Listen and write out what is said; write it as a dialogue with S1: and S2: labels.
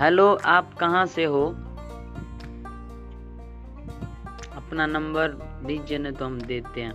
S1: Hello आप कहाँ से हो? अपना नंबर दीजिए न तो हम देते हैं।